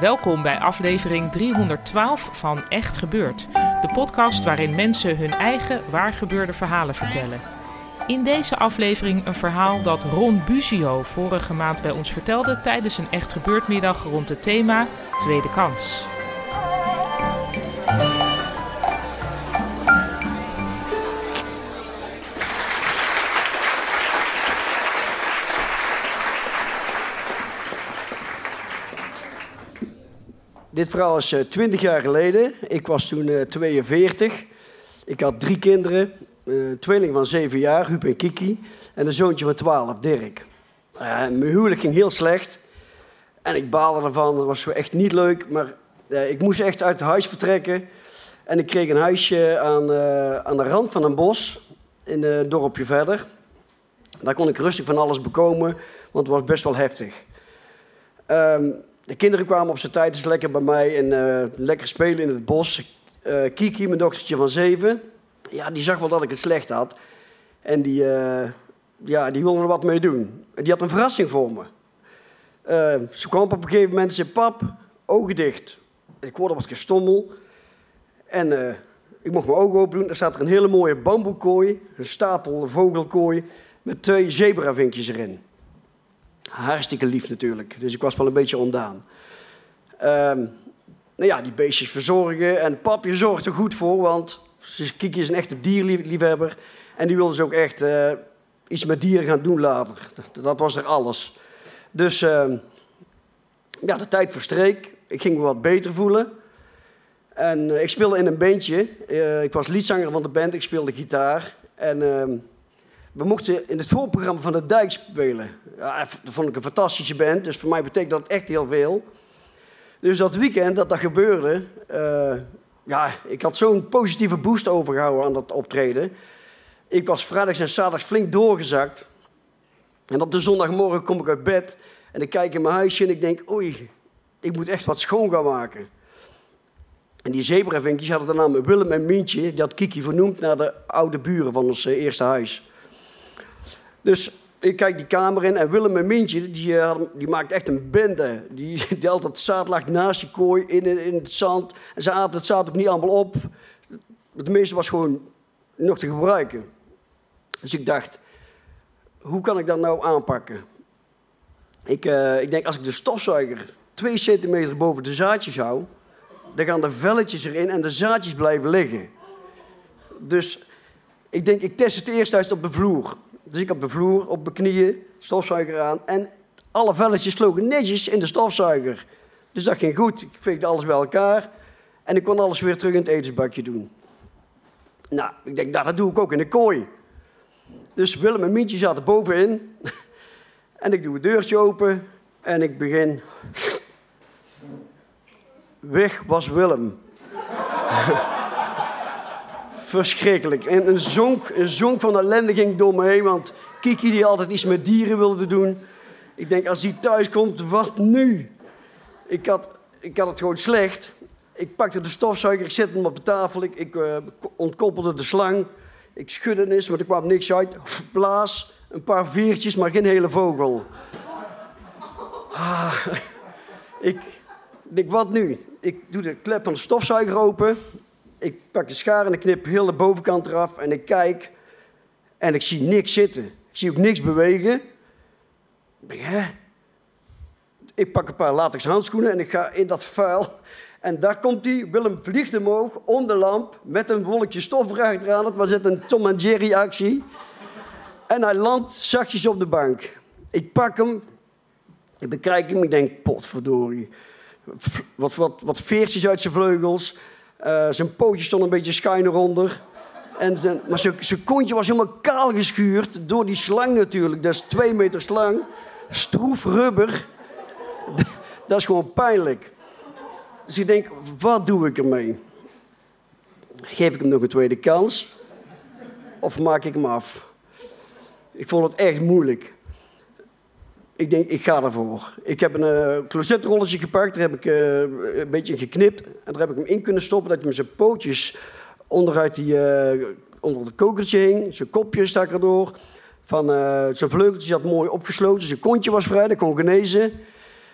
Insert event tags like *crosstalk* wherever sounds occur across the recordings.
Welkom bij aflevering 312 van Echt Gebeurd. De podcast waarin mensen hun eigen waargebeurde verhalen vertellen. In deze aflevering een verhaal dat Ron Buzio vorige maand bij ons vertelde tijdens een Echt Gebeurd middag rond het thema Tweede Kans. Dit verhaal is eh, 20 jaar geleden. Ik was toen eh, 42. Ik had drie kinderen. eh, een tweeling van 7 jaar, Huub en Kiki. En een zoontje van 12, Dirk. Eh, mijn huwelijk ging heel slecht. En ik baalde ervan. Dat was echt niet leuk. Maar eh, ik moest echt uit het huis vertrekken. En ik kreeg een huisje aan, eh, aan de rand van een bos. In een dorpje verder. Daar kon ik rustig van alles bekomen. Want het was best wel heftig. Ehm, de kinderen kwamen op zijn tijd dus lekker bij mij en eh, lekker spelen in het bos. Eh, Kiki, mijn dochtertje van zeven, ja, die zag wel dat ik het slecht had. En die, eh, ja, die wilde er wat mee doen. En die had een verrassing voor me. Ze kwam op een gegeven moment en zei, pap, ogen dicht. Ik hoorde wat gestommel. En ik mocht mijn ogen open doen. Er staat er een hele mooie bamboekooi, een stapel vogelkooi, met twee zebravinkjes erin. Hartstikke lief natuurlijk. Dus ik was wel een beetje ondaan. Ehm, nou ja, die beestjes verzorgen. En pap, je zorgt er goed voor, want Kiki is een echte dierliefhebber. En die wilde ze ook echt eh, iets met dieren gaan doen later. Dat, dat was er alles. Dus ehm, ja, de tijd verstreek. Ik ging me wat beter voelen. En eh, ik speelde in een bandje. Eh, ik was liedzanger van de band, ik speelde gitaar. En ehm, we mochten in het voorprogramma van de Dijk spelen. Ja, dat vond ik een fantastische band, dus voor mij betekent dat echt heel veel. Dus dat weekend dat dat gebeurde, eh, ja, ik had zo'n positieve boost overgehouden aan dat optreden. Ik was vrijdags en zaterdags flink doorgezakt. En op de zondagmorgen kom ik uit bed en ik kijk in mijn huisje en ik denk, oei, ik moet echt wat schoon gaan maken. En die zebravinkjes hadden de naam Willem en Mientje, die had Kiki vernoemd naar de oude buren van ons eh, eerste huis. Dus ik kijk die kamer in en Willem en Mientje, die, eh, die maakten echt een bende. Die, *laughs* die altijd zaad lag naast die kooi in, in het zand. En ze aten het zaad ook niet allemaal op. Het meeste was gewoon nog te gebruiken. Dus ik dacht, hoe kan ik dat nou aanpakken? Ik, eh, ik denk, als ik de stofzuiger twee centimeter boven de zaadjes hou, dan gaan de velletjes erin en de zaadjes blijven liggen. Dus ik denk, ik test het eerst uit op de vloer. Dus ik op de vloer, op mijn knieën, stofzuiger aan. En alle velletjes sloegen netjes in de stofzuiger. Dus dat ging goed. Ik veegde alles bij elkaar. En ik kon alles weer terug in het etensbakje doen. Nou, ik denk, nou, dat doe ik ook in de kooi. Dus Willem en Mientje zaten bovenin. *laughs* En ik doe het deurtje open. En ik begin. Weg was Willem. *laughs* Verschrikkelijk. En een zonk, een zonk van ellende ging door me heen, want Kiki die altijd iets met dieren wilde doen. Ik denk, als hij thuis komt, wat nu? Ik had, ik had het gewoon slecht. Ik pakte de stofzuiger, ik zette hem op de tafel, ik, ik eh, ontkoppelde de slang. Ik schudde eens, maar er kwam niks uit. Blaas, een paar veertjes, maar geen hele vogel. Ah, ik wat nu? Ik doe de klep van de stofzuiger open. Ik pak de schaar en ik knip heel de bovenkant eraf. En ik kijk en ik zie niks zitten. Ik zie ook niks bewegen. Ik denk, hè? Ik pak een paar latex handschoenen en ik ga in dat vuil. En daar komt hij, Willem vliegt omhoog, om de lamp, met een wolkje stof erachteraan. Het was net een Tom en Jerry actie. En hij landt zachtjes op de bank. Ik pak hem, ik bekijk hem, ik denk, potverdorie. Wat, wat, wat veertjes uit zijn vleugels. Eh, zijn pootje stond een beetje schuin eronder. En zijn, maar zijn, zijn kontje was helemaal kaal geschuurd door die slang natuurlijk. Dat is twee meter slang. Stroef rubber. *laughs* Dat is gewoon pijnlijk. Dus ik denk, wat doe ik ermee? Geef ik hem nog een tweede kans? Of maak ik hem af? Ik vond het echt moeilijk. Ik denk, ik ga ervoor. Ik heb een eh closetrolletje gepakt, daar heb ik eh, een beetje geknipt. En daar heb ik hem in kunnen stoppen, dat hij met zijn pootjes onderuit die, eh, onder het kokertje hing. Zijn kopje stak erdoor. Van, zijn vleugeltjes had mooi opgesloten, zijn kontje was vrij, dat kon genezen.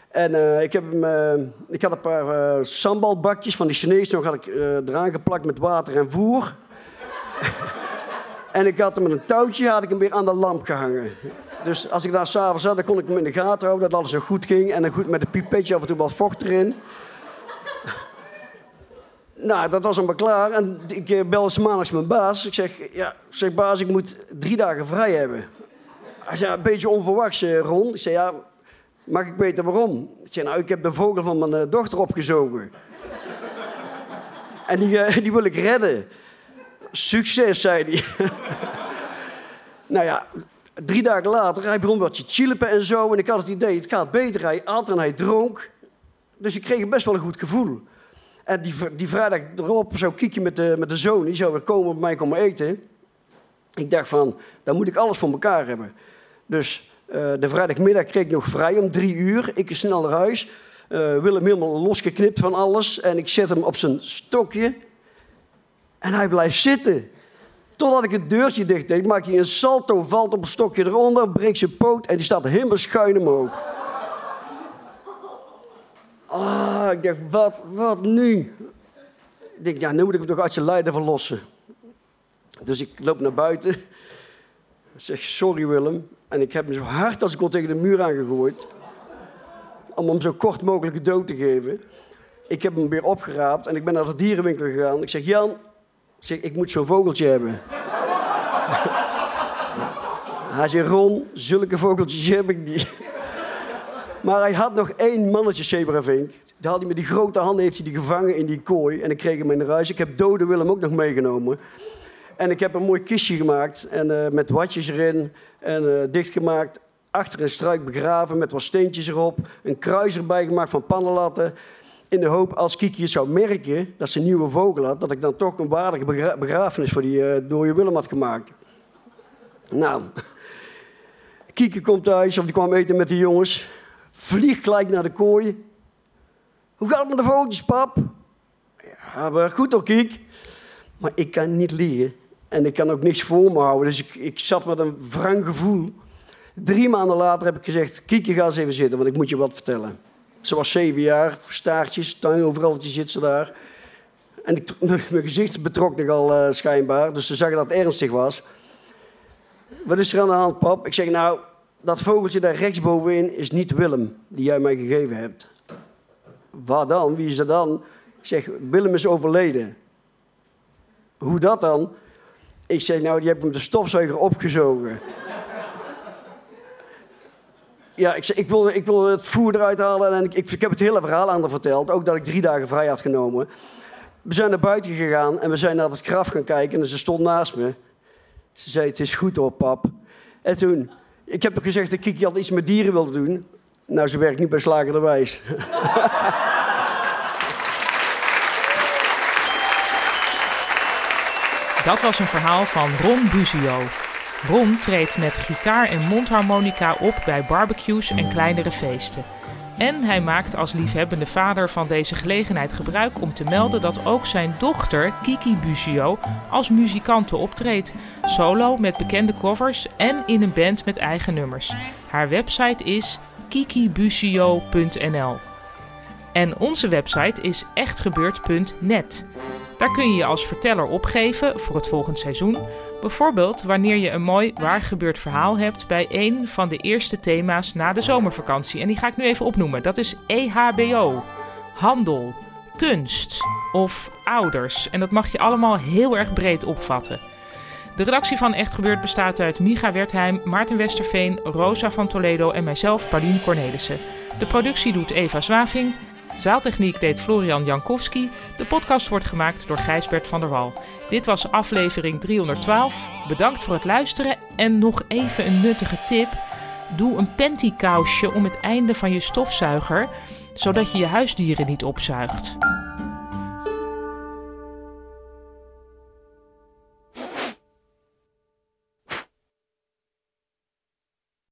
En ik, heb hem, ik had een paar sambalbakjes van die Chinees, nog had ik eraan geplakt met water en voer. *laughs* en ik had hem met een touwtje had ik hem weer aan de lamp gehangen. Dus als ik daar s'avonds zat, dan kon ik hem in de gaten houden dat alles zo goed ging. En dan goed met een pipetje af en toe wat vocht erin. *laughs* Nou, dat was allemaal klaar. En ik eh, belde 's maandags mijn baas. Ik zeg, ja, zeg, baas, ik moet drie dagen vrij hebben. Hij zei, een beetje onverwachts, eh, Ron. Ik zei, ja, mag ik weten waarom? Ik zei, nou, ik heb de vogel van mijn eh, dochter opgezogen. *laughs* en die, die wil ik redden. Succes, zei hij. *laughs* nou ja, drie dagen later, hij begon wat te chilpen en zo. En ik had het idee, het gaat beter. Hij at en hij dronk. Dus ik kreeg best wel een goed gevoel. En die, die vrijdag erop zou Kiekje met de, met de zoon, die zou weer komen bij mij komen eten. Ik dacht van, dan moet ik alles voor elkaar hebben. Dus eh, de vrijdagmiddag kreeg ik nog vrij om drie uur. Ik is snel naar huis. Eh, Willem helemaal losgeknipt van alles. En ik zet hem op zijn stokje. En hij blijft zitten. Totdat ik het deurtje dicht deed, maakt hij een salto, valt op een stokje eronder, breekt zijn poot en die staat helemaal schuin omhoog. Ah, ik dacht, wat, wat nu? Ik denk, ja, nu moet ik hem toch uit zijn lijden verlossen. Dus ik loop naar buiten. *laughs* Zeg, sorry Willem. En ik heb hem zo hard als ik kon tegen de muur aangegooid. Om hem zo kort mogelijk dood te geven. Ik heb hem weer opgeraapt en ik ben naar de dierenwinkel gegaan. Ik zeg, Jan, zeg, ik moet zo'n vogeltje hebben. *laughs* Hij zei, Ron, zulke vogeltjes heb ik niet. Maar hij had nog één mannetje zebravink. Die had hij met die grote handen heeft hij die gevangen in die kooi. En ik kreeg hem in de huis. Ik heb dode Willem ook nog meegenomen. En ik heb een mooi kistje gemaakt. En, eh, met watjes erin. En eh, dichtgemaakt. Achter een struik begraven met wat steentjes erop. Een kruis erbij gemaakt van pannenlatten. In de hoop als Kiki zou merken dat ze een nieuwe vogel had. Dat ik dan toch een waardige begra- begrafenis voor die uh, dode Willem had gemaakt. Nou, Kieke komt thuis of die kwam eten met de jongens. Vliegt gelijk naar de kooi. Hoe gaat het met de vogeltjes, pap? Ja, maar goed hoor, Kiek. Maar ik kan niet liegen. En ik kan ook niks voor me houden. Dus ik, ik zat met een wrang gevoel. Drie maanden later heb ik gezegd... Kieke, ga eens even zitten, want ik moet je wat vertellen. Ze was zeven jaar, staartjes, tuin overal zit ze daar. En ik, *laughs* mijn gezicht betrok nogal uh, schijnbaar. Dus ze zag dat het ernstig was. Wat is er aan de hand, pap? Ik zeg, nou, dat vogeltje daar rechtsbovenin is niet Willem, die jij mij gegeven hebt. Wat dan? Wie is dat dan? Ik zeg, Willem is overleden. Hoe dat dan? Ik zeg, nou, die heb hem de stofzuiger opgezogen. Ja, ik, ik, wil, ik wil het voer eruit halen en ik, ik, heb het hele verhaal aan haar verteld. Ook dat ik drie dagen vrij had genomen. We zijn naar buiten gegaan en we zijn naar het graf gaan kijken en ze stond naast me. Ze zei, het is goed hoor, pap. En toen, ik heb toch gezegd dat Kiki altijd iets met dieren wilde doen. Nou, ze werkt niet bij Slager de. Dat was een verhaal van Ron Buzio. Ron treedt met gitaar en mondharmonica op bij barbecues en kleinere feesten. En hij maakt als liefhebbende vader van deze gelegenheid gebruik om te melden dat ook zijn dochter, Kiki Buzio, als muzikante optreedt. Solo met bekende covers en in een band met eigen nummers. Haar website is kikibuzio.nl. En onze website is echtgebeurd.net. Daar kun je je als verteller opgeven voor het volgend seizoen. Bijvoorbeeld wanneer je een mooi waar gebeurd verhaal hebt bij een van de eerste thema's na de zomervakantie. En die ga ik nu even opnoemen. Dat is EHBO, handel, kunst of ouders. En dat mag je allemaal heel erg breed opvatten. De redactie van Echt Gebeurd bestaat uit Micha Wertheim, Maarten Westerveen, Rosa van Toledo en mijzelf, Paulien Cornelissen. De productie doet Eva Zwaving. Zaaltechniek deed Florian Jankowski. De podcast wordt gemaakt door Gijsbert van der Wal. Dit was aflevering 312. Bedankt voor het luisteren en nog even een nuttige tip. Doe een pantykousje om het einde van je stofzuiger, zodat je je huisdieren niet opzuigt.